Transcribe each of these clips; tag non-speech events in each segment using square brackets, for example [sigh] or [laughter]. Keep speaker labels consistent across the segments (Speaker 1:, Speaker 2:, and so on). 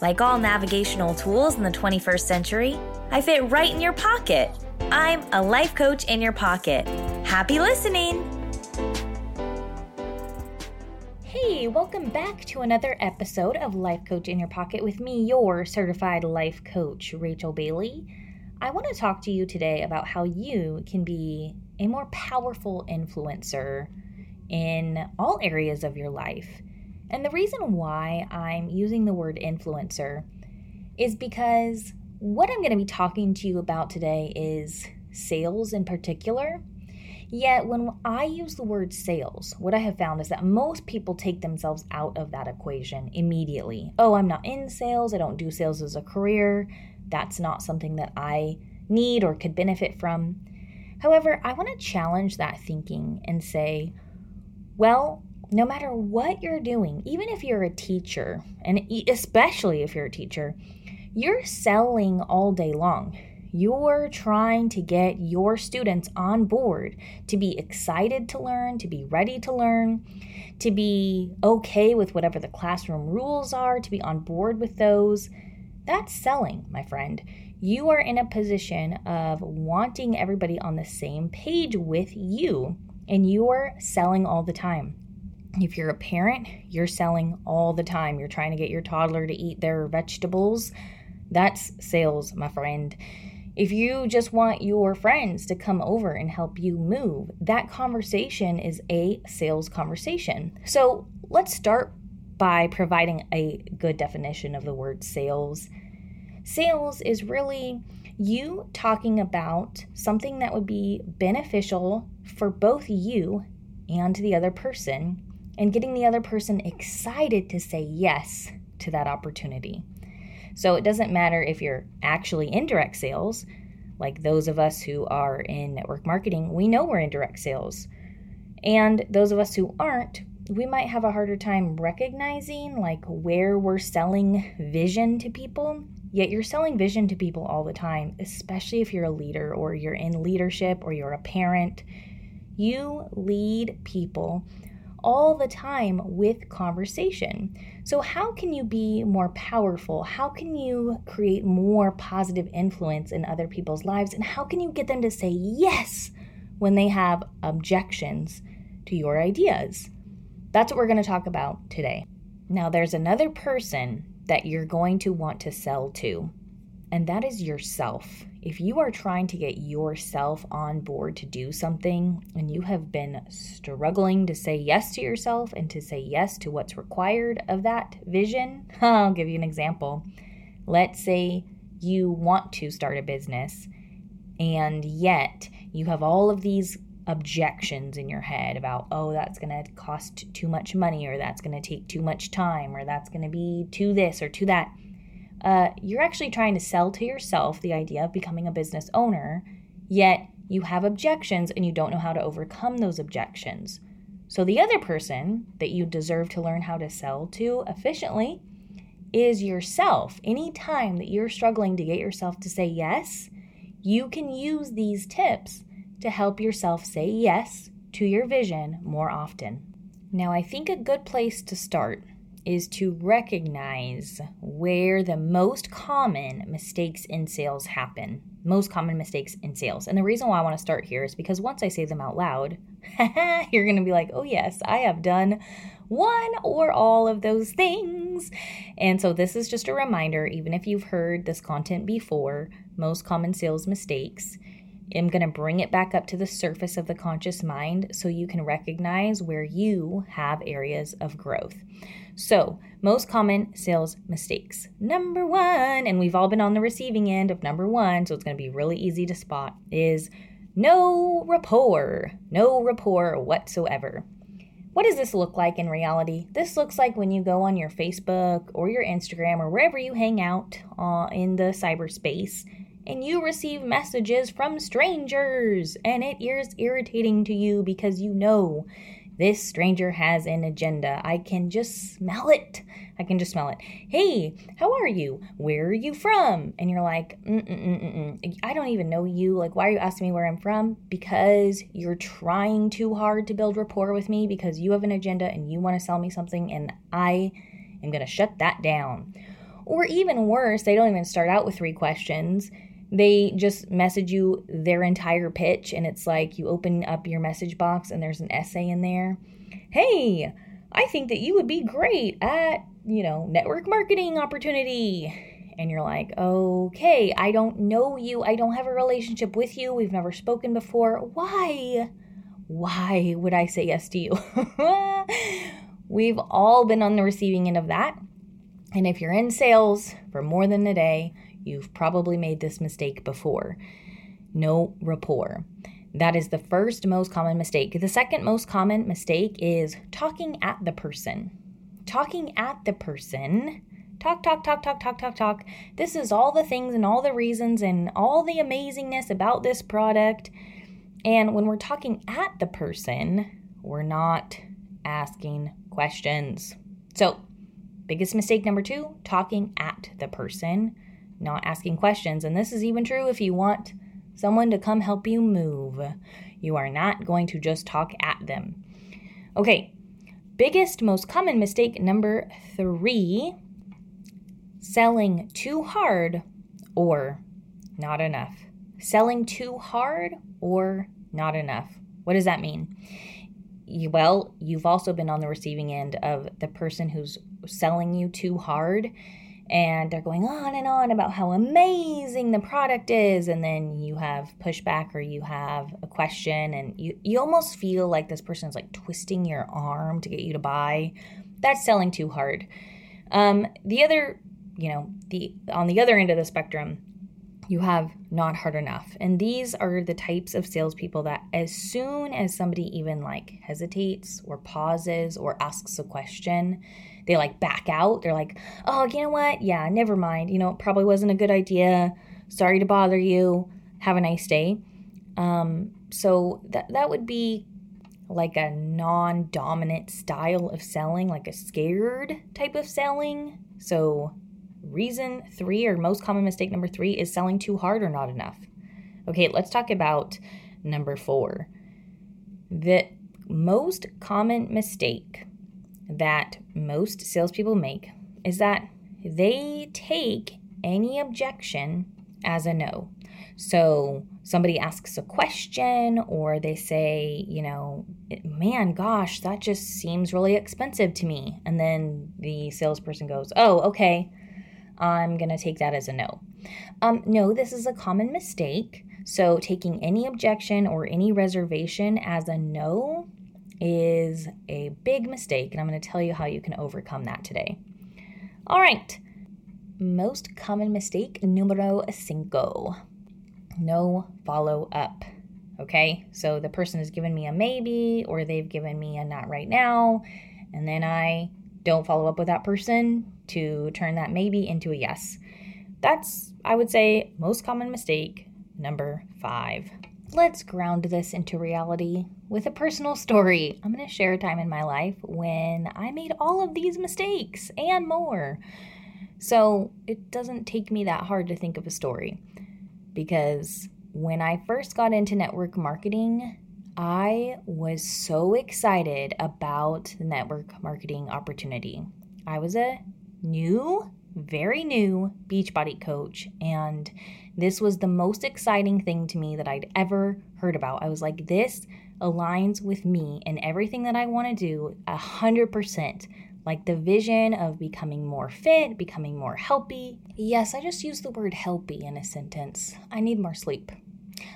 Speaker 1: Like all navigational tools in the 21st century, I fit right in your pocket. I'm a life coach in your pocket. Happy listening! Hey, welcome back to another episode of Life Coach in Your Pocket with me, your certified life coach, Rachel Bailey. I want to talk to you today about how you can be a more powerful influencer in all areas of your life. And the reason why I'm using the word influencer is because what I'm going to be talking to you about today is sales in particular. Yet, when I use the word sales, what I have found is that most people take themselves out of that equation immediately. Oh, I'm not in sales. I don't do sales as a career. That's not something that I need or could benefit from. However, I want to challenge that thinking and say, well, no matter what you're doing, even if you're a teacher, and especially if you're a teacher, you're selling all day long. You're trying to get your students on board to be excited to learn, to be ready to learn, to be okay with whatever the classroom rules are, to be on board with those. That's selling, my friend. You are in a position of wanting everybody on the same page with you, and you're selling all the time. If you're a parent, you're selling all the time. You're trying to get your toddler to eat their vegetables. That's sales, my friend. If you just want your friends to come over and help you move, that conversation is a sales conversation. So let's start by providing a good definition of the word sales. Sales is really you talking about something that would be beneficial for both you and the other person and getting the other person excited to say yes to that opportunity. So it doesn't matter if you're actually in direct sales, like those of us who are in network marketing, we know we're in direct sales. And those of us who aren't, we might have a harder time recognizing like where we're selling vision to people. Yet you're selling vision to people all the time, especially if you're a leader or you're in leadership or you're a parent. You lead people all the time with conversation. So, how can you be more powerful? How can you create more positive influence in other people's lives? And how can you get them to say yes when they have objections to your ideas? That's what we're going to talk about today. Now, there's another person that you're going to want to sell to, and that is yourself if you are trying to get yourself on board to do something and you have been struggling to say yes to yourself and to say yes to what's required of that vision, [laughs] I'll give you an example. Let's say you want to start a business and yet you have all of these objections in your head about, oh, that's going to cost too much money or that's going to take too much time or that's going to be too this or too that uh, you're actually trying to sell to yourself the idea of becoming a business owner, yet you have objections and you don't know how to overcome those objections. So, the other person that you deserve to learn how to sell to efficiently is yourself. Anytime that you're struggling to get yourself to say yes, you can use these tips to help yourself say yes to your vision more often. Now, I think a good place to start is to recognize where the most common mistakes in sales happen. Most common mistakes in sales. And the reason why I want to start here is because once I say them out loud, [laughs] you're going to be like, oh, yes, I have done one or all of those things. And so, this is just a reminder, even if you've heard this content before, most common sales mistakes. I'm going to bring it back up to the surface of the conscious mind so you can recognize where you have areas of growth. So, most common sales mistakes. Number one, and we've all been on the receiving end of number one, so it's going to be really easy to spot, is no rapport. No rapport whatsoever. What does this look like in reality? This looks like when you go on your Facebook or your Instagram or wherever you hang out uh, in the cyberspace and you receive messages from strangers and it is irritating to you because you know this stranger has an agenda. I can just smell it. I can just smell it. Hey, how are you? Where are you from? And you're like, Mm-mm-mm-mm. I don't even know you. Like, why are you asking me where I'm from? Because you're trying too hard to build rapport with me because you have an agenda and you want to sell me something, and I am going to shut that down. Or even worse, they don't even start out with three questions they just message you their entire pitch and it's like you open up your message box and there's an essay in there. Hey i think that you would be great at you know network marketing opportunity. And you're like okay i don't know you. I don't have a relationship with you. We've never spoken before. Why? Why would i say yes to you? [laughs] We've all been on the receiving end of that. And if you're in sales for more than a day You've probably made this mistake before. No rapport. That is the first most common mistake. The second most common mistake is talking at the person. Talking at the person. Talk, talk, talk, talk, talk, talk, talk. This is all the things and all the reasons and all the amazingness about this product. And when we're talking at the person, we're not asking questions. So, biggest mistake number two talking at the person not asking questions. And this is even true if you want someone to come help you move. You are not going to just talk at them. Okay, biggest, most common mistake number three selling too hard or not enough. Selling too hard or not enough. What does that mean? Well, you've also been on the receiving end of the person who's selling you too hard and they're going on and on about how amazing the product is and then you have pushback or you have a question and you, you almost feel like this person is like twisting your arm to get you to buy. That's selling too hard. Um, the other you know the on the other end of the spectrum you have not hard enough and these are the types of salespeople that as soon as somebody even like hesitates or pauses or asks a question they like back out. They're like, oh, you know what? Yeah, never mind. You know, it probably wasn't a good idea. Sorry to bother you. Have a nice day. Um, so that that would be like a non-dominant style of selling, like a scared type of selling. So reason three or most common mistake number three is selling too hard or not enough. Okay, let's talk about number four. The most common mistake that most salespeople make is that they take any objection as a no. So somebody asks a question, or they say, you know, man, gosh, that just seems really expensive to me. And then the salesperson goes, oh, okay, I'm going to take that as a no. Um, no, this is a common mistake. So taking any objection or any reservation as a no is a big mistake, and I'm going to tell you how you can overcome that today. All right, most common mistake numero cinco no follow up. Okay, so the person has given me a maybe, or they've given me a not right now, and then I don't follow up with that person to turn that maybe into a yes. That's, I would say, most common mistake number five. Let's ground this into reality with a personal story. I'm going to share a time in my life when I made all of these mistakes and more. So it doesn't take me that hard to think of a story because when I first got into network marketing, I was so excited about the network marketing opportunity. I was a new, very new Beachbody coach, and this was the most exciting thing to me that I'd ever heard about. I was like, this aligns with me and everything that I want to do a hundred percent. Like the vision of becoming more fit, becoming more healthy. Yes, I just used the word healthy in a sentence. I need more sleep.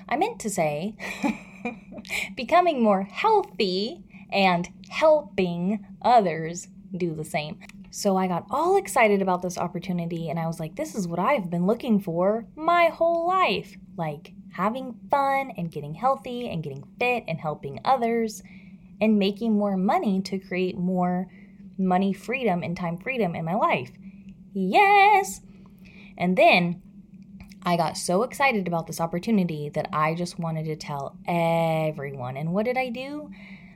Speaker 1: I meant to say [laughs] becoming more healthy and helping others do the same. So I got all excited about this opportunity and I was like, this is what I've been looking for my whole life. Like having fun and getting healthy and getting fit and helping others. and making more money to create more money freedom and time freedom in my life. Yes. And then I got so excited about this opportunity that I just wanted to tell everyone. And what did I do?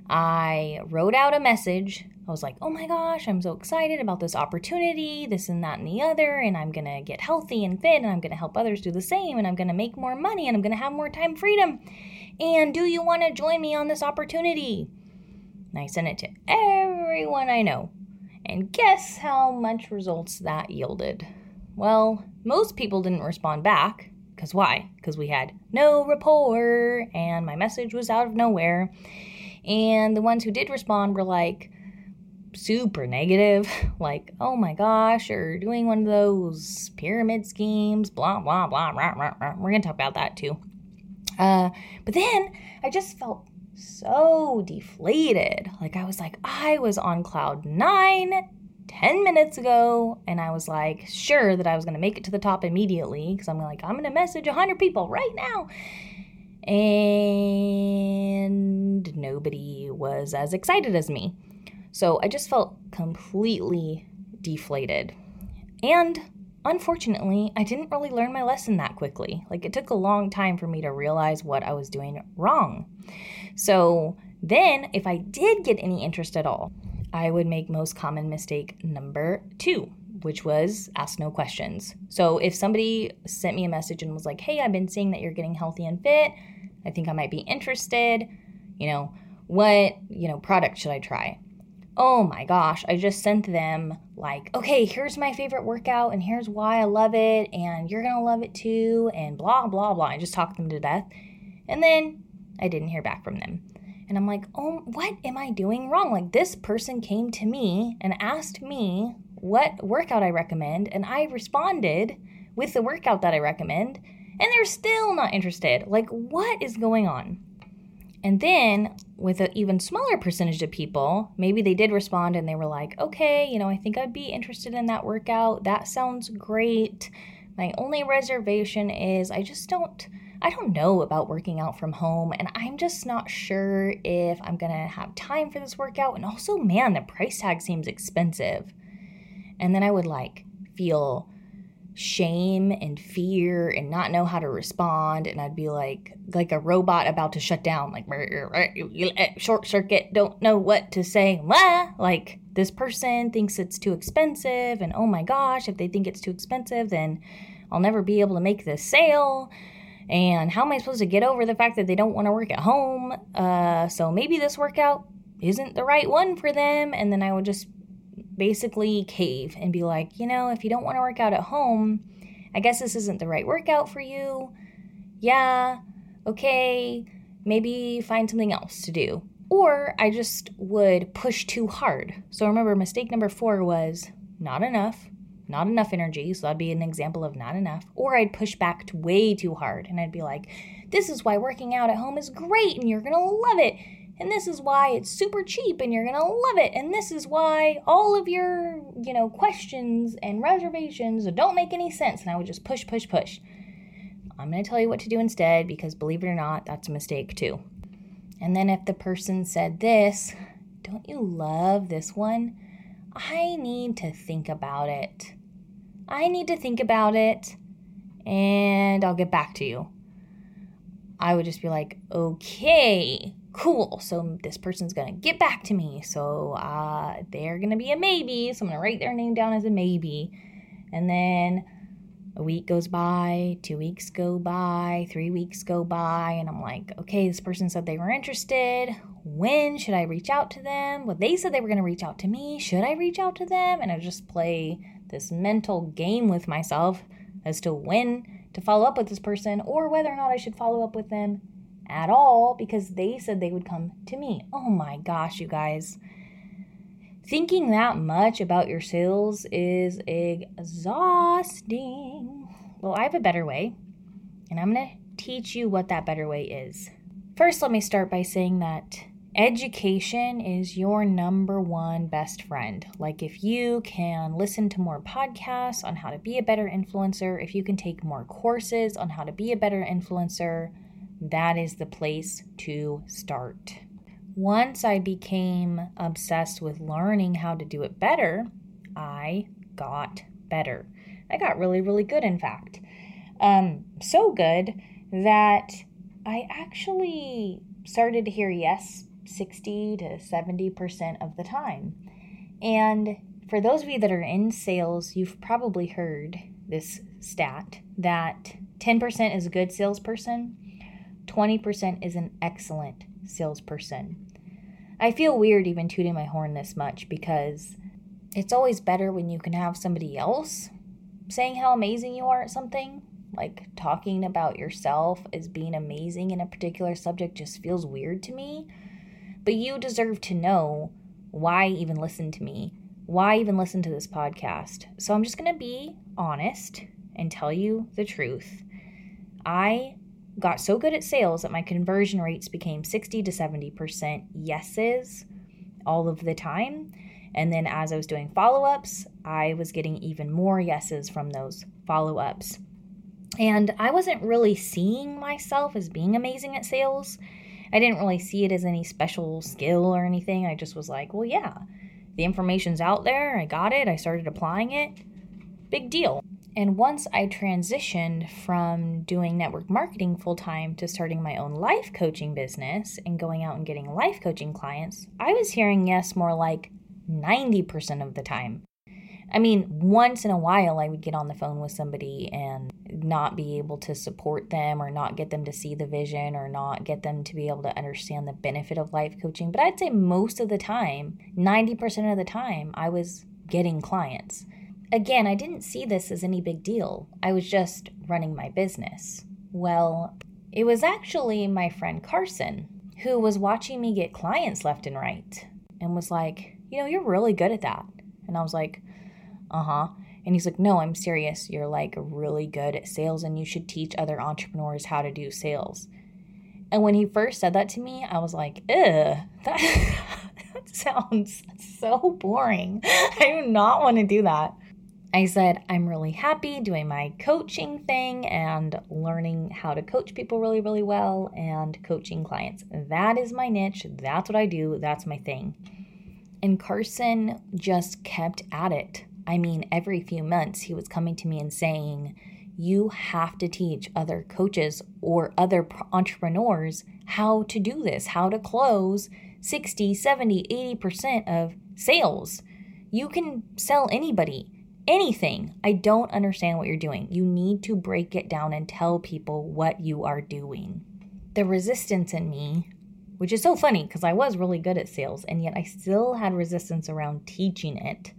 Speaker 1: I wrote out a message. I was like, oh my gosh, I'm so excited about this opportunity, this and that and the other, and I'm gonna get healthy and fit, and I'm gonna help others do the same, and I'm gonna make more money, and I'm gonna have more time freedom. And do you wanna join me on this opportunity? And I sent it to everyone I know. And guess how much results that yielded? Well, most people didn't respond back. Because why? Because we had no rapport, and my message was out of nowhere. And the ones who did respond were like super negative, [laughs] like, oh my gosh, you're doing one of those pyramid schemes, blah, blah, blah. We're going to talk about that too. Uh, but then I just felt so deflated. Like I was like, I was on cloud nine 10 minutes ago and I was like sure that I was going to make it to the top immediately because I'm like, I'm going to message 100 people right now and nobody was as excited as me. So I just felt completely deflated. And unfortunately, I didn't really learn my lesson that quickly. Like it took a long time for me to realize what I was doing wrong. So then, if I did get any interest at all, I would make most common mistake number two, which was ask no questions. So if somebody sent me a message and was like, hey, I've been seeing that you're getting healthy and fit, I think I might be interested. You know, what, you know, product should I try? Oh my gosh, I just sent them like, okay, here's my favorite workout and here's why I love it and you're going to love it too and blah blah blah. I just talked them to death. And then I didn't hear back from them. And I'm like, "Oh, what am I doing wrong? Like this person came to me and asked me what workout I recommend and I responded with the workout that I recommend and they're still not interested. Like, what is going on? And then, with an even smaller percentage of people, maybe they did respond and they were like, okay, you know, I think I'd be interested in that workout. That sounds great. My only reservation is I just don't. I don't know about working out from home, and I'm just not sure if I'm gonna have time for this workout. And also, man, the price tag seems expensive. And then I would like feel shame and fear and not know how to respond. And I'd be like like a robot about to shut down like short circuit don't know what to say. Like this person thinks it's too expensive and oh my gosh if they think it's too expensive then I'll never be able to make this sale. And how am I supposed to get over the fact that they don't want to work at home? Uh, so maybe this workout isn't the right one for them and then I would just basically cave and be like, you know, if you don't want to work out at home, I guess this isn't the right workout for you. Yeah, okay, maybe find something else to do. Or I just would push too hard. So remember, mistake number four was not enough, not enough energy. So that'd be an example of not enough. Or I'd push back way too hard and I'd be like, this is why working out at home is great and you're gonna love it and this is why it's super cheap and you're going to love it and this is why all of your you know questions and reservations don't make any sense and i would just push push push. I'm going to tell you what to do instead because believe it or not that's a mistake too. And then if the person said this don't you love this one? I need to think about it. I need to think about it and i'll get back to you. I would just be like okay cool. So this person's gonna get back to me. So uh, they're gonna be a maybe. So I'm gonna write their name down as a maybe. And then a week goes by, two weeks go by, three weeks go by, and I'm like, okay, this person said they were interested. When should I reach out to them? Well, they said they were gonna reach out to me. Should I reach out to them? And I just play this mental game with myself as to when to follow up with this person or whether or not I should follow up with them at all because they said they would come to me. Oh my gosh, you guys. Thinking that much about your sales is exhausting. Well, I have a better way, and I'm going to teach you what that better way is. First, let me start by saying that education is your number one best friend. Like, if you can listen to more podcasts on how to be a better influencer, if you can take more courses on how to be a better influencer, that is the place to start. once I became obsessed with learning how to do it better, I got better. I got really, really good, in fact. Um, so good that I actually started to hear yes 60 to 70% of the time. And for those of you that are in sales, you've probably heard this stat that 10% is a good salesperson, 20% is an excellent salesperson. I feel weird even tooting my horn this much because it's always better when you can have somebody else saying how amazing you are at something. Like talking about yourself as being amazing in a particular subject just feels weird to me. But you deserve to know why even listen to me, why even listen to this podcast. So I'm just going to be honest and tell you the truth. I got so good at sales that my conversion rates became 60 to 70% yeses all of the time. And then as I was doing follow ups, I was getting even more yeses from those follow ups. And I wasn't really seeing myself as being amazing at sales. I didn't really see it as any special skill or anything. I just was like, well, yeah, the information's out there. I got it. I started applying it. Big deal. And once I transitioned from doing network marketing full time to starting my own life coaching business and going out and getting life coaching clients, I was hearing yes more like 90% of the time. I mean, once in a while, I would get on the phone with somebody and not be able to support them or not get them to see the vision or not get them to be able to understand the benefit of life coaching. But I'd say most of the time, 90% of the time, I was getting clients. Again, I didn't see this as any big deal. I was just running my business. Well, it was actually my friend Carson who was watching me get clients left and right and was like, You know, you're really good at that. And I was like, Uh huh. And he's like, No, I'm serious. You're like really good at sales and you should teach other entrepreneurs how to do sales. And when he first said that to me, I was like, Ugh, that, [laughs] that sounds so boring. I do not want to do that. I said, I'm really happy doing my coaching thing and learning how to coach people really, really well and coaching clients. That is my niche. That's what I do. That's my thing. And Carson just kept at it. I mean, every few months, he was coming to me and saying, You have to teach other coaches or other entrepreneurs how to do this, how to close 60, 70, 80% of sales. You can sell anybody anything. I don't understand what you're doing. You need to break it down and tell people what you are doing. The resistance in me, which is so funny because I was really good at sales and yet I still had resistance around teaching it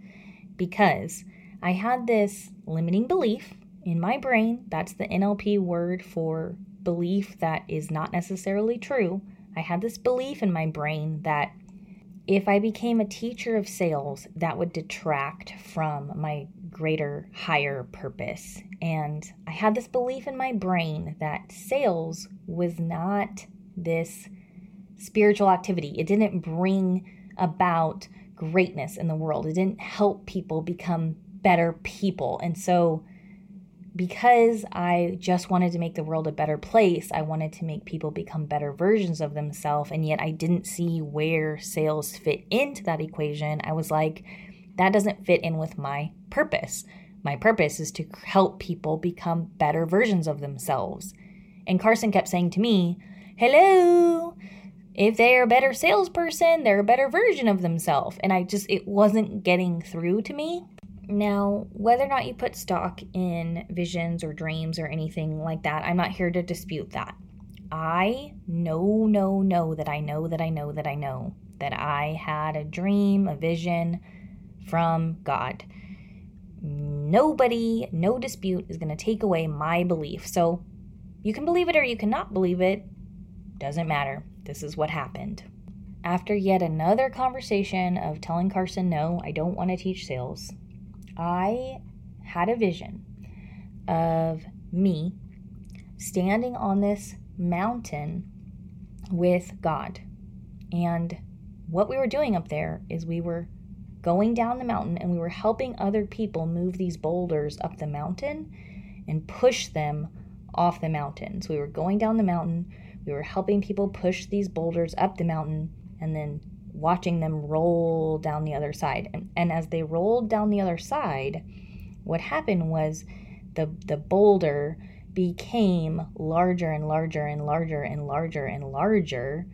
Speaker 1: because I had this limiting belief in my brain. That's the NLP word for belief that is not necessarily true. I had this belief in my brain that if I became a teacher of sales, that would detract from my greater, higher purpose. And I had this belief in my brain that sales was not this spiritual activity, it didn't bring about greatness in the world, it didn't help people become better people. And so, because I just wanted to make the world a better place, I wanted to make people become better versions of themselves, and yet I didn't see where sales fit into that equation. I was like, that doesn't fit in with my purpose. My purpose is to help people become better versions of themselves. And Carson kept saying to me, Hello, if they're a better salesperson, they're a better version of themselves. And I just, it wasn't getting through to me. Now, whether or not you put stock in visions or dreams or anything like that, I'm not here to dispute that. I know, know, know that I know that I know that I know that I had a dream, a vision, from God. Nobody, no dispute is going to take away my belief. So you can believe it or you cannot believe it. Doesn't matter. This is what happened. After yet another conversation of telling Carson, no, I don't want to teach sales, I had a vision of me standing on this mountain with God. And what we were doing up there is we were going down the mountain and we were helping other people move these boulders up the mountain and push them off the mountain. So we were going down the mountain, we were helping people push these boulders up the mountain, and then watching them roll down the other side. And, and as they rolled down the other side, what happened was the, the boulder became larger and larger and larger and larger and larger.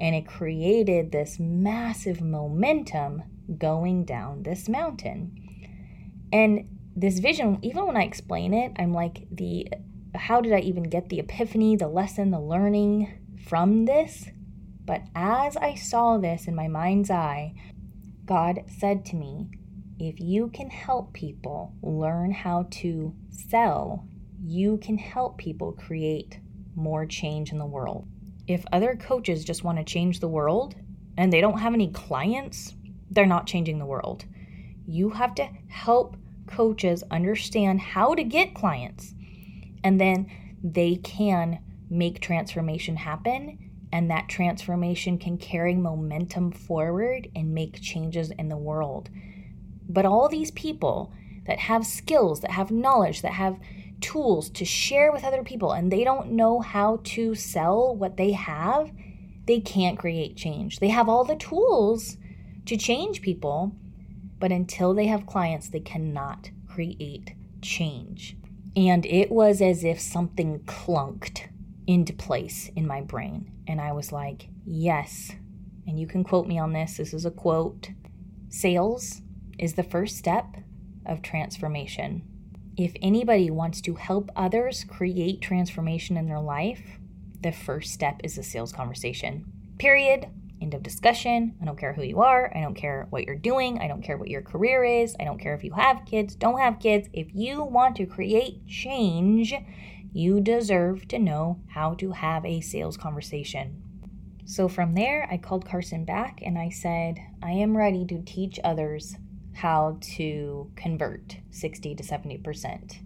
Speaker 1: And it created this massive momentum going down this mountain. And this vision, even when I explain it, I'm like, the how did I even get the epiphany, the lesson, the learning from this? But as I saw this in my mind's eye, God said to me, if you can help people learn how to sell, you can help people create more change in the world. If other coaches just want to change the world and they don't have any clients, they're not changing the world. You have to help coaches understand how to get clients, and then they can make transformation happen. And that transformation can carry momentum forward and make changes in the world. But all these people that have skills, that have knowledge, that have tools to share with other people, and they don't know how to sell what they have, they can't create change. They have all the tools to change people, but until they have clients, they cannot create change. And it was as if something clunked into place in my brain. And I was like, yes. And you can quote me on this. This is a quote Sales is the first step of transformation. If anybody wants to help others create transformation in their life, the first step is a sales conversation. Period. End of discussion. I don't care who you are. I don't care what you're doing. I don't care what your career is. I don't care if you have kids, don't have kids. If you want to create change, you deserve to know how to have a sales conversation. So from there, I called Carson back and I said, I am ready to teach others how to convert 60 to 70%.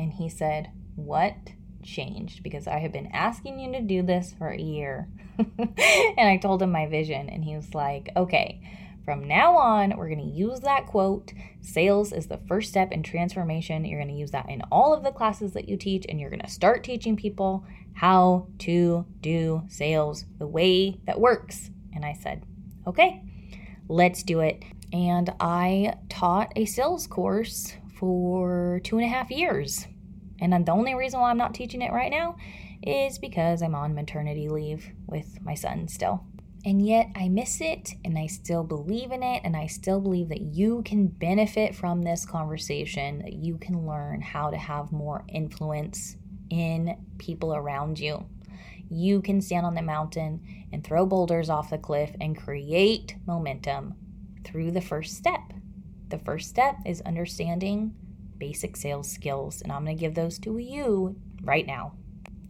Speaker 1: And he said, What changed? Because I have been asking you to do this for a year. [laughs] and I told him my vision, and he was like, okay, from now on, we're going to use that quote. Sales is the first step in transformation. You're going to use that in all of the classes that you teach, and you're going to start teaching people how to do sales the way that works. And I said, okay, let's do it. And I taught a sales course for two and a half years. And the only reason why I'm not teaching it right now is because I'm on maternity leave with my son still. And yet I miss it and I still believe in it and I still believe that you can benefit from this conversation, that you can learn how to have more influence in people around you. You can stand on the mountain and throw boulders off the cliff and create momentum through the first step. The first step is understanding basic sales skills, and I'm going to give those to you right now.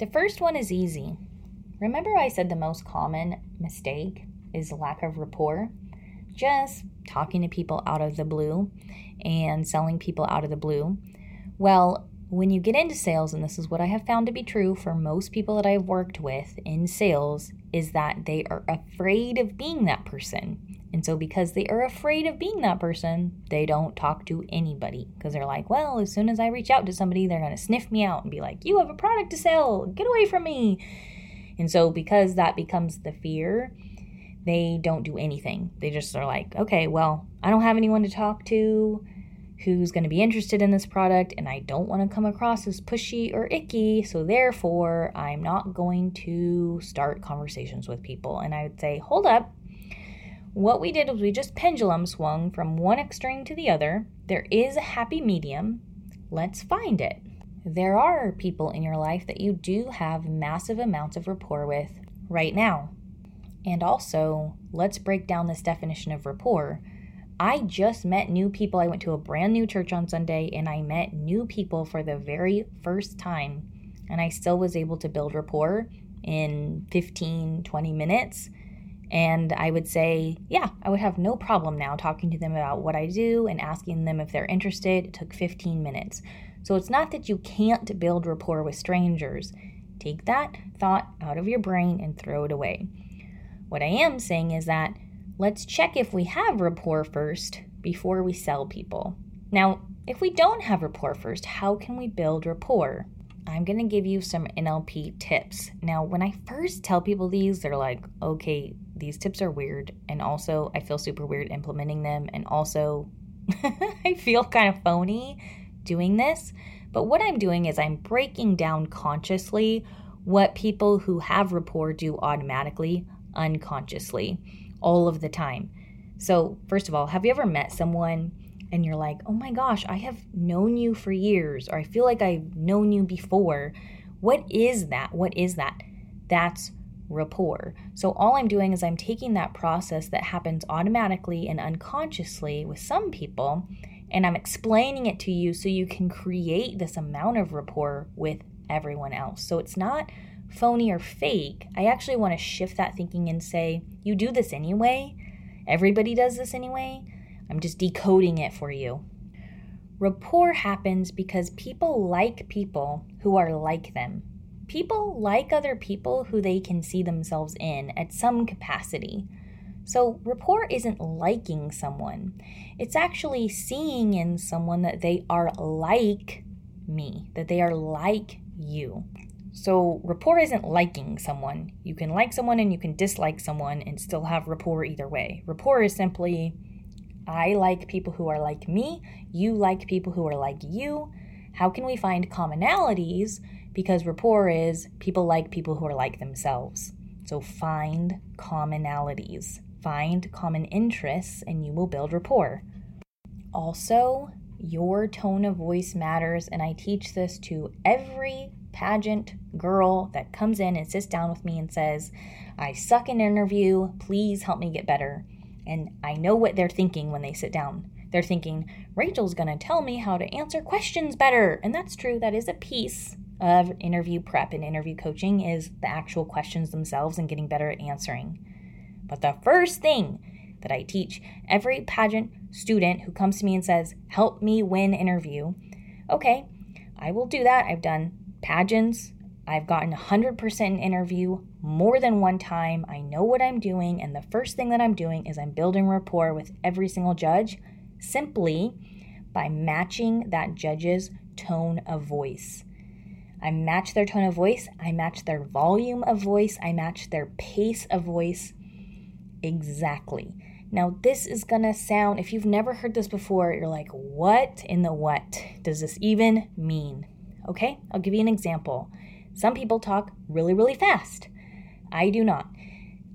Speaker 1: The first one is easy. Remember, I said the most common mistake is lack of rapport? Just talking to people out of the blue and selling people out of the blue. Well, when you get into sales, and this is what I have found to be true for most people that I've worked with in sales, is that they are afraid of being that person. And so, because they are afraid of being that person, they don't talk to anybody because they're like, well, as soon as I reach out to somebody, they're going to sniff me out and be like, you have a product to sell, get away from me. And so, because that becomes the fear, they don't do anything. They just are like, okay, well, I don't have anyone to talk to who's going to be interested in this product, and I don't want to come across as pushy or icky, so therefore, I'm not going to start conversations with people. And I would say, hold up, what we did was we just pendulum swung from one extreme to the other. There is a happy medium. Let's find it. There are people in your life that you do have massive amounts of rapport with right now. And also, let's break down this definition of rapport. I just met new people. I went to a brand new church on Sunday and I met new people for the very first time. And I still was able to build rapport in 15, 20 minutes and I would say, yeah, I would have no problem now talking to them about what I do and asking them if they're interested. It took 15 minutes. So it's not that you can't build rapport with strangers. Take that thought out of your brain and throw it away. What I am saying is that let's check if we have rapport first before we sell people. Now, if we don't have rapport first, how can we build rapport? I'm to give you some NLP tips. Now, when I first tell people these, they're like, okay, these tips are weird. And also, I feel super weird implementing them. And also, [laughs] I feel kind of phony doing this. But what I'm doing is I'm breaking down consciously what people who have rapport do automatically, unconsciously, all of the time. So, first of all, have you ever met someone and you're like, oh my gosh, I have known you for years, or I feel like I've known you before. What is that? What is that? That's rapport. So, all I'm doing is I'm taking that process that happens automatically and unconsciously with some people, and I'm explaining it to you so you can create this amount of rapport with everyone else. So, it's not phony or fake. I actually want to shift that thinking and say, you do this anyway. Everybody does this anyway. I'm just decoding it for you. Rapport happens because people like people who are like them. People like other people who they can see themselves in at some capacity. So, rapport isn't liking someone, it's actually seeing in someone that they are like me, that they are like you. So, rapport isn't liking someone. You can like someone and you can dislike someone and still have rapport either way. Rapport is simply I like people who are like me, you like people who are like you. How can we find commonalities? Because rapport is people like people who are like themselves. So find commonalities, find common interests, and you will build rapport. Also, your tone of voice matters, and I teach this to every pageant girl that comes in and sits down with me and says, I suck in interview, please help me get better. And I know what they're thinking when they sit down. They're thinking, Rachel's going to tell me how to answer questions better. And that's true. That is a piece of interview prep and interview coaching is the actual questions themselves and getting better at answering. But the first thing that I teach every pageant student who comes to me and says, "Help me win interview." Okay, I will do that. I've done pageants, I've gotten 100% interview more than one time. I know what I'm doing, and the first thing that I'm doing is I'm building rapport with every single judge simply by matching that judge's tone of voice. I match their tone of voice, I match their volume of voice, I match their pace of voice exactly. Now, this is gonna sound, if you've never heard this before, you're like, what in the what does this even mean? Okay, I'll give you an example. Some people talk really, really fast. I do not.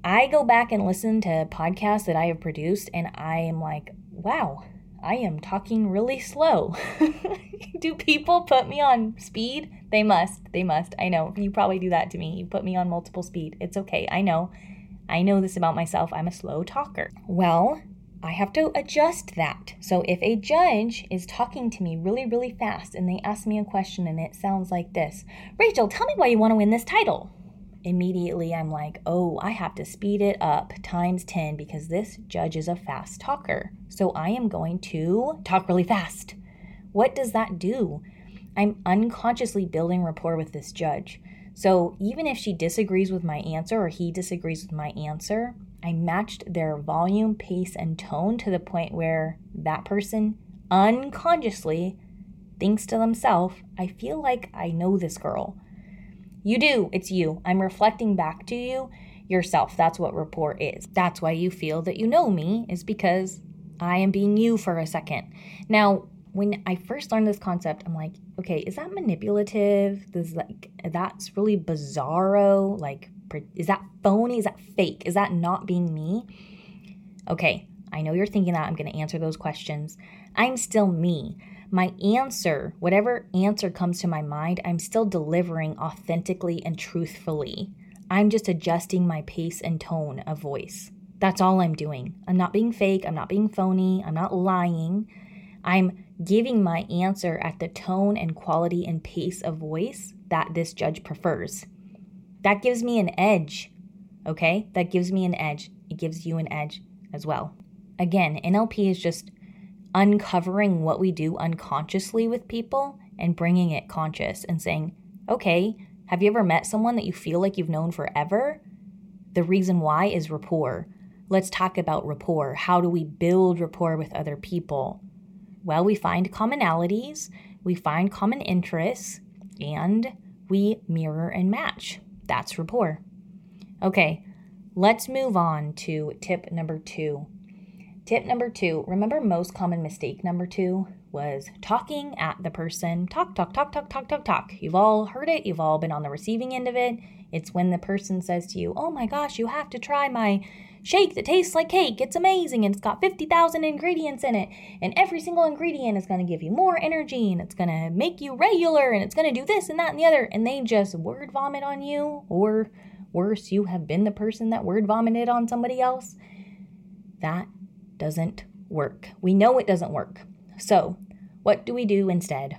Speaker 1: I go back and listen to podcasts that I have produced, and I am like, wow, I am talking really slow. [laughs] do people put me on speed? They must. They must. I know. You probably do that to me. You put me on multiple speed. It's okay. I know. I know this about myself. I'm a slow talker. Well, I have to adjust that. So if a judge is talking to me really, really fast and they ask me a question and it sounds like this Rachel, tell me why you want to win this title. Immediately, I'm like, oh, I have to speed it up times 10 because this judge is a fast talker. So I am going to talk really fast. What does that do? I'm unconsciously building rapport with this judge. So even if she disagrees with my answer or he disagrees with my answer, I matched their volume, pace, and tone to the point where that person unconsciously thinks to themselves, I feel like I know this girl. You do, it's you. I'm reflecting back to you yourself. That's what rapport is. That's why you feel that you know me, is because I am being you for a second. Now, when I first learned this concept, I'm like, okay, is that manipulative? This like that's really bizarro. Like, is that phony? Is that fake? Is that not being me? Okay, I know you're thinking that. I'm going to answer those questions. I'm still me. My answer, whatever answer comes to my mind, I'm still delivering authentically and truthfully. I'm just adjusting my pace and tone of voice. That's all I'm doing. I'm not being fake. I'm not being phony. I'm not lying. I'm giving my answer at the tone and quality and pace of voice that this judge prefers. That gives me an edge, okay? That gives me an edge. It gives you an edge as well. Again, NLP is just uncovering what we do unconsciously with people and bringing it conscious and saying, okay, have you ever met someone that you feel like you've known forever? The reason why is rapport. Let's talk about rapport. How do we build rapport with other people? Well, we find commonalities, we find common interests, and we mirror and match. That's rapport. Okay, let's move on to tip number two. Tip number two remember, most common mistake number two was talking at the person. Talk, talk, talk, talk, talk, talk, talk. You've all heard it, you've all been on the receiving end of it. It's when the person says to you, Oh my gosh, you have to try my shake that tastes like cake. It's amazing and it's got 50,000 ingredients in it. And every single ingredient is going to give you more energy and it's going to make you regular and it's going to do this and that and the other. And they just word vomit on you. Or worse, you have been the person that word vomited on somebody else. That doesn't work. We know it doesn't work. So, what do we do instead?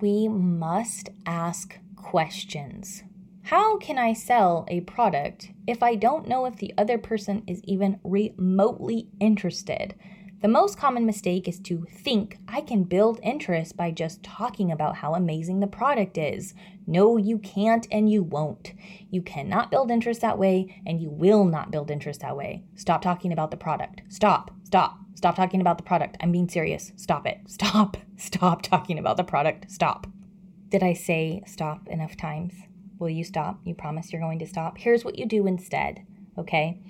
Speaker 1: We must ask questions. How can I sell a product if I don't know if the other person is even remotely interested? The most common mistake is to think I can build interest by just talking about how amazing the product is. No, you can't and you won't. You cannot build interest that way and you will not build interest that way. Stop talking about the product. Stop, stop, stop talking about the product. I'm being serious. Stop it. [laughs] Stop, stop talking about the product. Stop. Did I say stop enough times? Will you stop? You promise you're going to stop? Here's what you do instead, okay?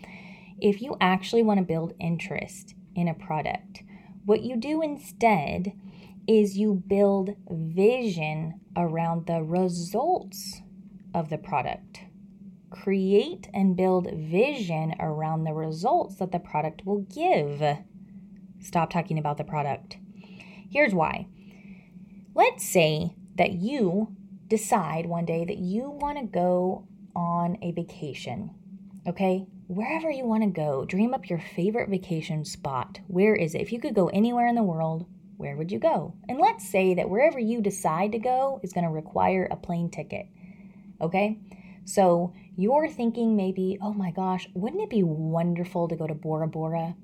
Speaker 1: If you actually want to build interest in a product, what you do instead is you build vision around the results of the product. Create and build vision around the results that the product will give. Stop talking about the product. Here's why. Let's say that you decide one day that you want to go on a vacation. Okay? Wherever you want to go, dream up your favorite vacation spot. Where is it? If you could go anywhere in the world, where would you go? And let's say that wherever you decide to go is going to require a plane ticket. Okay? So you're thinking maybe, oh my gosh, wouldn't it be wonderful to go to Bora Bora?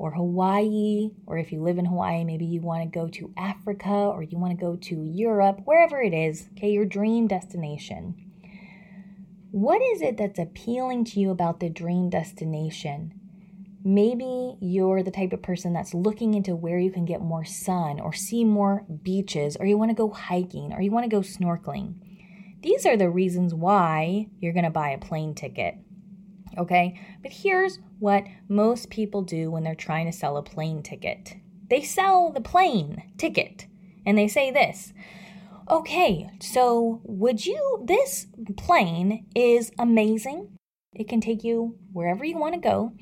Speaker 1: Or Hawaii, or if you live in Hawaii, maybe you want to go to Africa or you want to go to Europe, wherever it is, okay, your dream destination. What is it that's appealing to you about the dream destination? Maybe you're the type of person that's looking into where you can get more sun or see more beaches, or you want to go hiking or you want to go snorkeling. These are the reasons why you're going to buy a plane ticket. Okay, but here's what most people do when they're trying to sell a plane ticket they sell the plane ticket and they say this okay, so would you, this plane is amazing. It can take you wherever you want to go.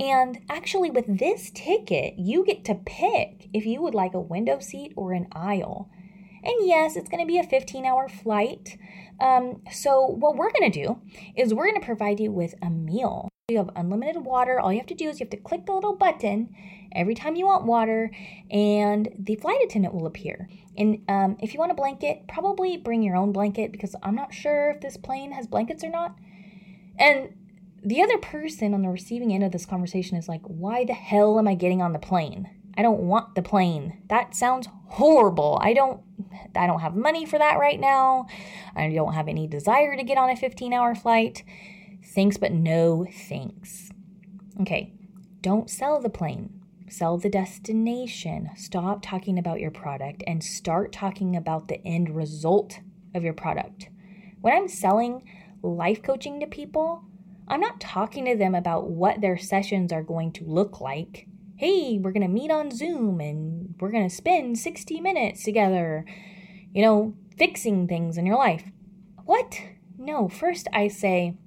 Speaker 1: And actually, with this ticket, you get to pick if you would like a window seat or an aisle. And yes, it's going to be a 15 hour flight. Um, so, what we're going to do is we're going to provide you with a meal. You have unlimited water. All you have to do is you have to click the little button every time you want water, and the flight attendant will appear. And um, if you want a blanket, probably bring your own blanket because I'm not sure if this plane has blankets or not. And the other person on the receiving end of this conversation is like, why the hell am I getting on the plane? I don't want the plane. That sounds horrible. I don't I don't have money for that right now. I don't have any desire to get on a 15-hour flight. Thanks but no thanks. Okay. Don't sell the plane. Sell the destination. Stop talking about your product and start talking about the end result of your product. When I'm selling life coaching to people, I'm not talking to them about what their sessions are going to look like hey, we're going to meet on Zoom and we're going to spend 60 minutes together, you know, fixing things in your life. What? No, first I say,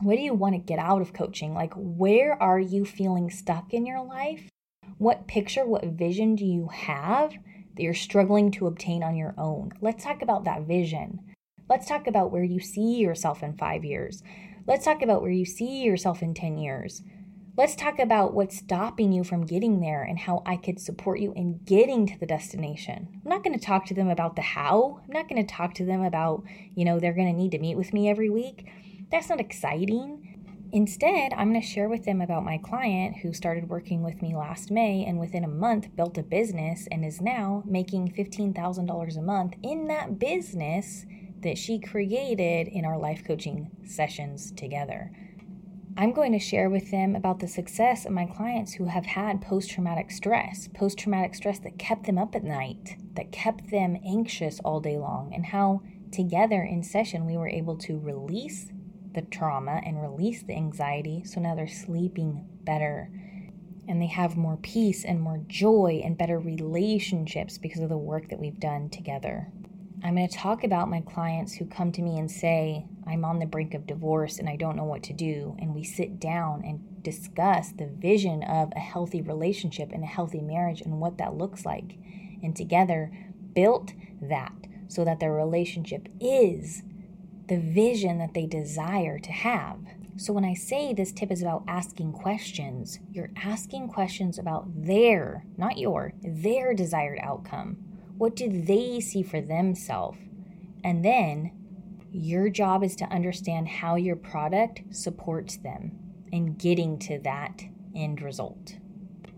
Speaker 1: what do you want to get out of coaching? Like, where are you feeling stuck in your life? What picture, what vision do you have that you're struggling to obtain on your own? Let's talk about that vision. Let's talk about where you see yourself in five years. Let's talk about where you see yourself in 10 years. Let's talk about what's stopping you from getting there and how I could support you in getting to the destination. I'm not going to talk to them about the how. I'm not going to talk to them about, you know, they're going to need to meet with me every week. That's not exciting. Instead, I'm going to share with them about my client who started working with me last May and within a month built a business and is now making $15,000 a month in that business that she created in our life coaching sessions together. I'm going to share with them about the success of my clients who have had post traumatic stress, post traumatic stress that kept them up at night, that kept them anxious all day long, and how together in session, we were able to release the trauma and release the anxiety. So now they're sleeping better and they have more peace and more joy and better relationships because of the work that we've done together. I'm going to talk about my clients who come to me and say, I'm on the brink of divorce and I don't know what to do. And we sit down and discuss the vision of a healthy relationship and a healthy marriage and what that looks like. And together built that so that their relationship is the vision that they desire to have. So, when I say this tip is about asking questions, you're asking questions about their, not your, their desired outcome. What do they see for themselves? And then your job is to understand how your product supports them in getting to that end result.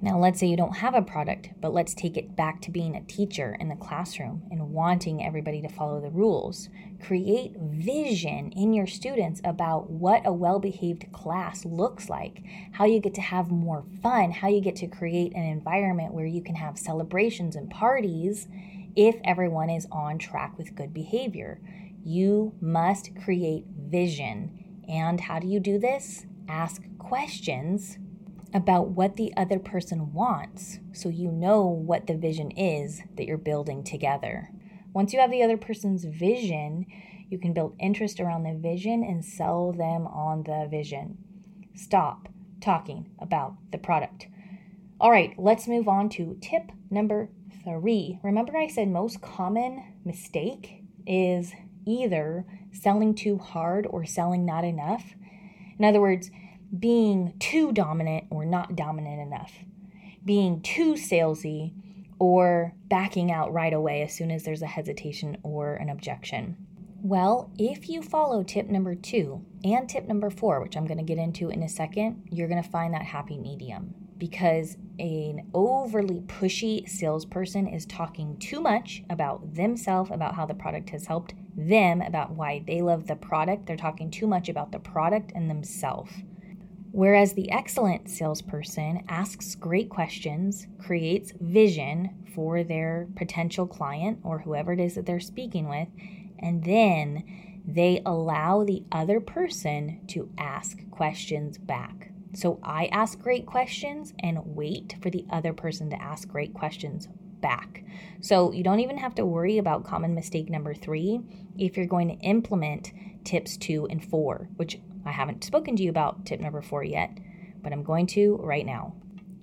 Speaker 1: Now, let's say you don't have a product, but let's take it back to being a teacher in the classroom and wanting everybody to follow the rules. Create vision in your students about what a well behaved class looks like, how you get to have more fun, how you get to create an environment where you can have celebrations and parties if everyone is on track with good behavior. You must create vision. And how do you do this? Ask questions about what the other person wants so you know what the vision is that you're building together. Once you have the other person's vision, you can build interest around the vision and sell them on the vision. Stop talking about the product. All right, let's move on to tip number three. Remember, I said most common mistake is either selling too hard or selling not enough. In other words, being too dominant or not dominant enough, being too salesy or backing out right away as soon as there's a hesitation or an objection. Well, if you follow tip number two and tip number four, which I'm going to get into in a second, you're going to find that happy medium because an overly pushy salesperson is talking too much about themselves, about how the product has helped them, about why they love the product. They're talking too much about the product and themselves. Whereas the excellent salesperson asks great questions, creates vision for their potential client or whoever it is that they're speaking with, and then they allow the other person to ask questions back. So I ask great questions and wait for the other person to ask great questions back. So you don't even have to worry about common mistake number three if you're going to implement tips two and four, which I haven't spoken to you about tip number four yet, but I'm going to right now.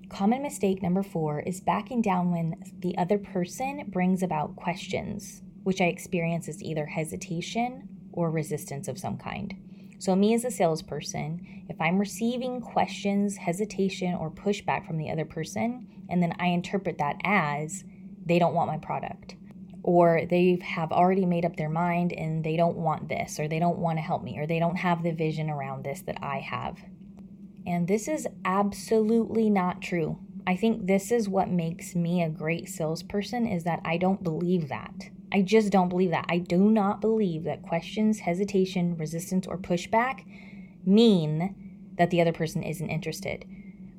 Speaker 1: Common mistake number four is backing down when the other person brings about questions, which I experience as either hesitation or resistance of some kind. So, me as a salesperson, if I'm receiving questions, hesitation, or pushback from the other person, and then I interpret that as they don't want my product, or they have already made up their mind and they don't want this, or they don't want to help me, or they don't have the vision around this that I have. And this is absolutely not true. I think this is what makes me a great salesperson is that I don't believe that. I just don't believe that. I do not believe that questions, hesitation, resistance, or pushback mean that the other person isn't interested.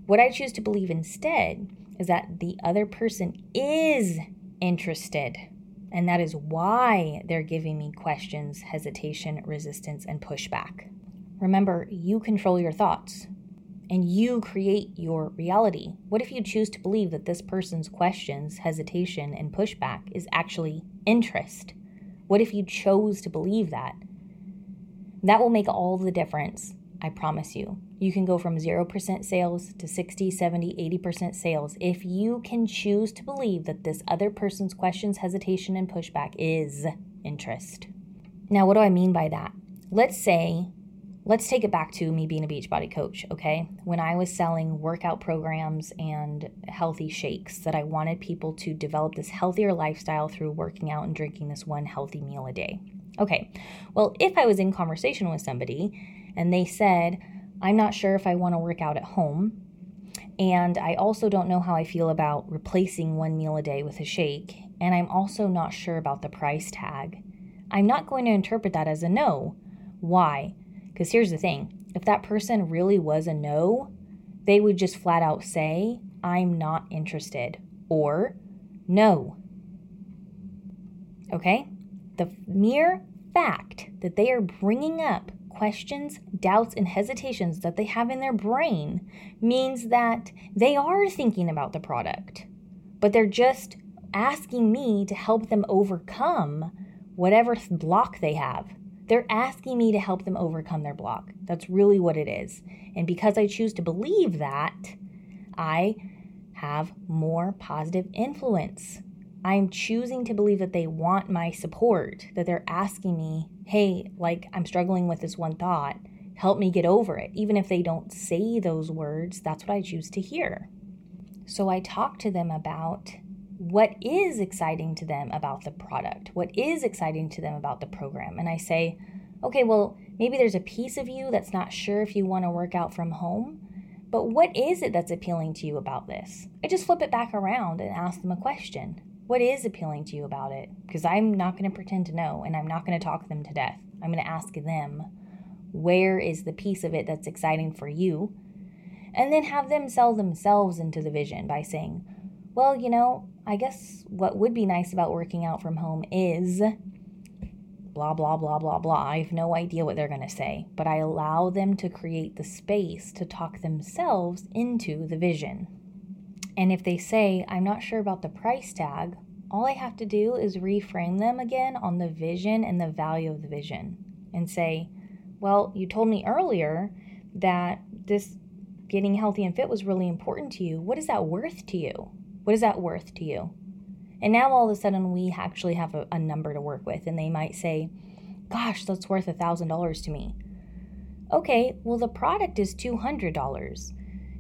Speaker 1: What I choose to believe instead is that the other person is interested. And that is why they're giving me questions, hesitation, resistance, and pushback. Remember, you control your thoughts and you create your reality. What if you choose to believe that this person's questions, hesitation, and pushback is actually interest? What if you chose to believe that? That will make all the difference, I promise you. You can go from 0% sales to 60, 70, 80% sales if you can choose to believe that this other person's questions, hesitation, and pushback is interest. Now, what do I mean by that? Let's say, let's take it back to me being a Beachbody coach, okay? When I was selling workout programs and healthy shakes, that I wanted people to develop this healthier lifestyle through working out and drinking this one healthy meal a day. Okay, well, if I was in conversation with somebody and they said, I'm not sure if I want to work out at home. And I also don't know how I feel about replacing one meal a day with a shake. And I'm also not sure about the price tag. I'm not going to interpret that as a no. Why? Because here's the thing if that person really was a no, they would just flat out say, I'm not interested, or no. Okay? The mere fact that they are bringing up questions, doubts, and hesitations that they have in their brain means that they are thinking about the product, but they're just asking me to help them overcome whatever block they have. They're asking me to help them overcome their block. That's really what it is. And because I choose to believe that, I have more positive influence. I'm choosing to believe that they want my support, that they're asking me, hey, like I'm struggling with this one thought, help me get over it. Even if they don't say those words, that's what I choose to hear. So I talk to them about what is exciting to them about the product, what is exciting to them about the program. And I say, okay, well, maybe there's a piece of you that's not sure if you want to work out from home, but what is it that's appealing to you about this? I just flip it back around and ask them a question. What is appealing to you about it? Because I'm not going to pretend to know and I'm not going to talk them to death. I'm going to ask them, where is the piece of it that's exciting for you? And then have them sell themselves into the vision by saying, well, you know, I guess what would be nice about working out from home is blah, blah, blah, blah, blah. I have no idea what they're going to say, but I allow them to create the space to talk themselves into the vision. And if they say, I'm not sure about the price tag, all I have to do is reframe them again on the vision and the value of the vision and say, Well, you told me earlier that this getting healthy and fit was really important to you. What is that worth to you? What is that worth to you? And now all of a sudden we actually have a, a number to work with, and they might say, Gosh, that's worth a $1,000 to me. Okay, well, the product is $200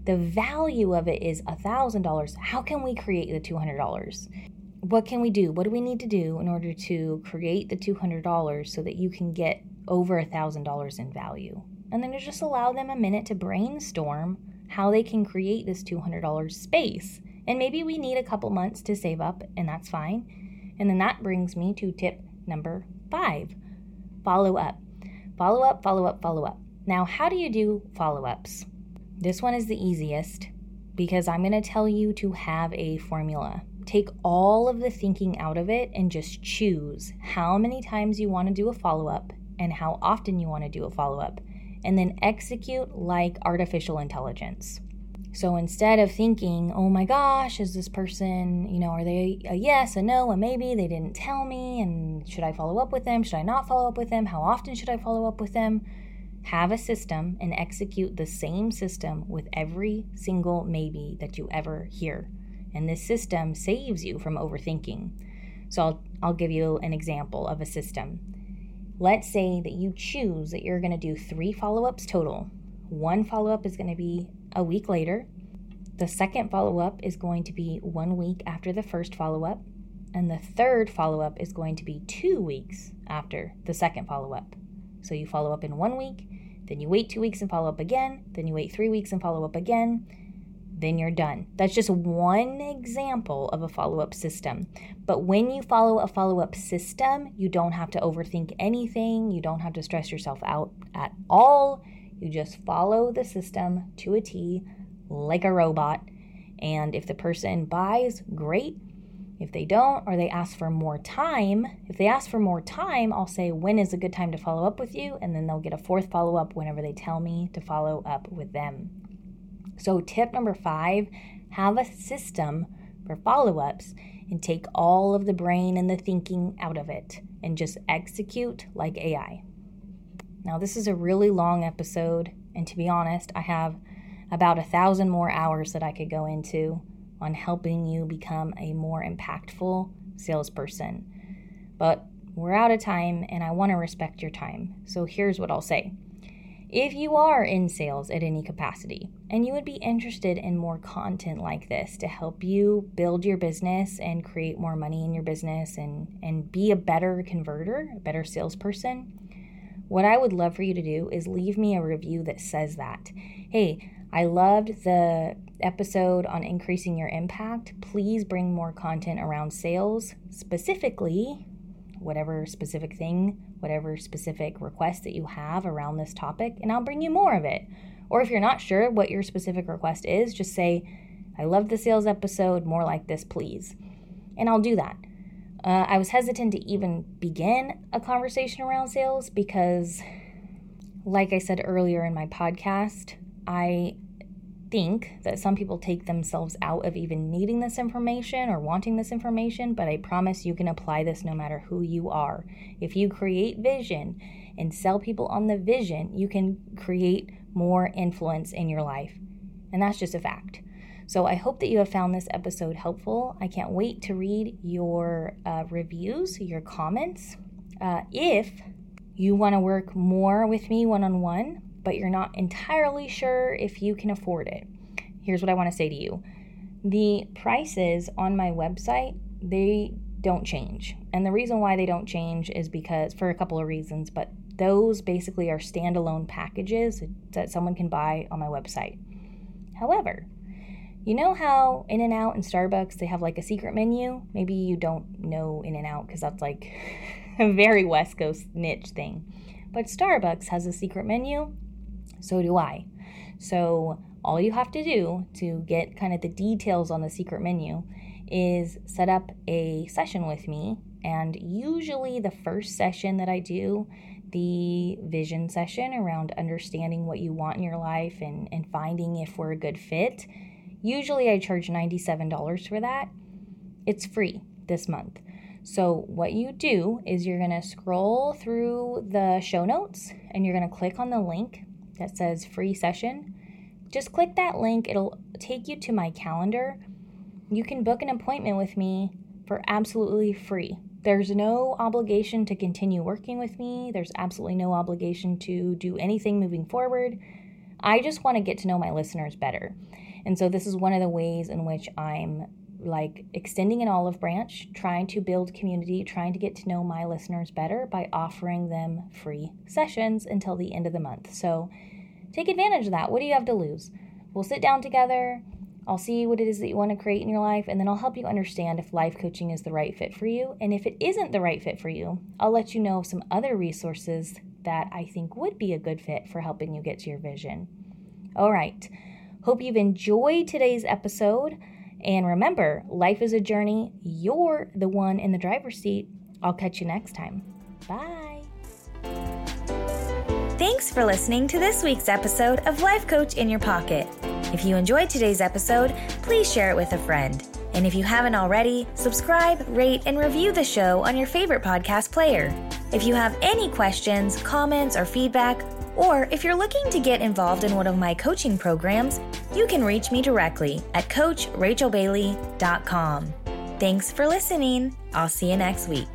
Speaker 1: the value of it is $1,000. How can we create the $200? What can we do? What do we need to do in order to create the $200 so that you can get over $1,000 in value? And then just allow them a minute to brainstorm how they can create this $200 space. And maybe we need a couple months to save up, and that's fine. And then that brings me to tip number five follow up. Follow up, follow up, follow up. Now, how do you do follow ups? This one is the easiest because I'm going to tell you to have a formula. Take all of the thinking out of it and just choose how many times you want to do a follow up and how often you want to do a follow up, and then execute like artificial intelligence. So instead of thinking, oh my gosh, is this person, you know, are they a yes, a no, a maybe, they didn't tell me, and should I follow up with them? Should I not follow up with them? How often should I follow up with them? Have a system and execute the same system with every single maybe that you ever hear. And this system saves you from overthinking. So I'll, I'll give you an example of a system. Let's say that you choose that you're going to do three follow ups total. One follow up is going to be a week later. The second follow up is going to be one week after the first follow up. And the third follow up is going to be two weeks after the second follow up. So you follow up in one week, then you wait two weeks and follow up again, then you wait three weeks and follow up again, then you're done. That's just one example of a follow up system. But when you follow a follow up system, you don't have to overthink anything, you don't have to stress yourself out at all. You just follow the system to a T like a robot. And if the person buys, great. If they don't, or they ask for more time, if they ask for more time, I'll say, When is a good time to follow up with you? And then they'll get a fourth follow up whenever they tell me to follow up with them. So, tip number five have a system for follow ups and take all of the brain and the thinking out of it and just execute like AI. Now, this is a really long episode, and to be honest, I have about a thousand more hours that I could go into on helping you become a more impactful salesperson. But we're out of time and I want to respect your time. So here's what I'll say. If you are in sales at any capacity and you would be interested in more content like this to help you build your business and create more money in your business and, and be a better converter, a better salesperson, what I would love for you to do is leave me a review that says that. Hey, I loved the episode on increasing your impact. Please bring more content around sales, specifically, whatever specific thing, whatever specific request that you have around this topic, and I'll bring you more of it. Or if you're not sure what your specific request is, just say, I love the sales episode, more like this, please. And I'll do that. Uh, I was hesitant to even begin a conversation around sales because, like I said earlier in my podcast, I think that some people take themselves out of even needing this information or wanting this information, but I promise you can apply this no matter who you are. If you create vision and sell people on the vision, you can create more influence in your life. And that's just a fact. So I hope that you have found this episode helpful. I can't wait to read your uh, reviews, your comments. Uh, if you want to work more with me one on one, but you're not entirely sure if you can afford it, here's what I want to say to you. The prices on my website, they don't change. And the reason why they don't change is because, for a couple of reasons, but those basically are standalone packages that someone can buy on my website. However, you know how In N Out and Starbucks they have like a secret menu? Maybe you don't know In N Out because that's like [laughs] a very West Coast niche thing. But Starbucks has a secret menu, so do I. So all you have to do to get kind of the details on the secret menu is set up a session with me. And usually, the first session that I do, the vision session around understanding what you want in your life and, and finding if we're a good fit, Usually I charge $97 for that. It's free this month. So, what you do is you're going to scroll through the show notes and you're going to click on the link that says free session. Just click that link, it'll take you to my calendar. You can book an appointment with me for absolutely free. There's no obligation to continue working with me, there's absolutely no obligation to do anything moving forward. I just want to get to know my listeners better. And so this is one of the ways in which I'm like extending an olive branch, trying to build community, trying to get to know my listeners better by offering them free sessions until the end of the month. So take advantage of that. What do you have to lose? We'll sit down together. I'll see what it is that you want to create in your life, and then I'll help you understand if life coaching is the right fit for you. And if it isn't the right fit for you, I'll let you know some other resources that I think would be a good fit for helping you get to your vision. All right. Hope you've enjoyed today's episode. And remember, life is a journey. You're the one in the driver's seat. I'll catch you next time. Bye.
Speaker 2: Thanks for listening to this week's episode of Life Coach in Your Pocket. If you enjoyed today's episode, please share it with a friend. And if you haven't already, subscribe, rate, and review the show on your favorite podcast player. If you have any questions, comments, or feedback, or if you're looking to get involved in one of my coaching programs, you can reach me directly at CoachRachelBailey.com. Thanks for listening. I'll see you next week.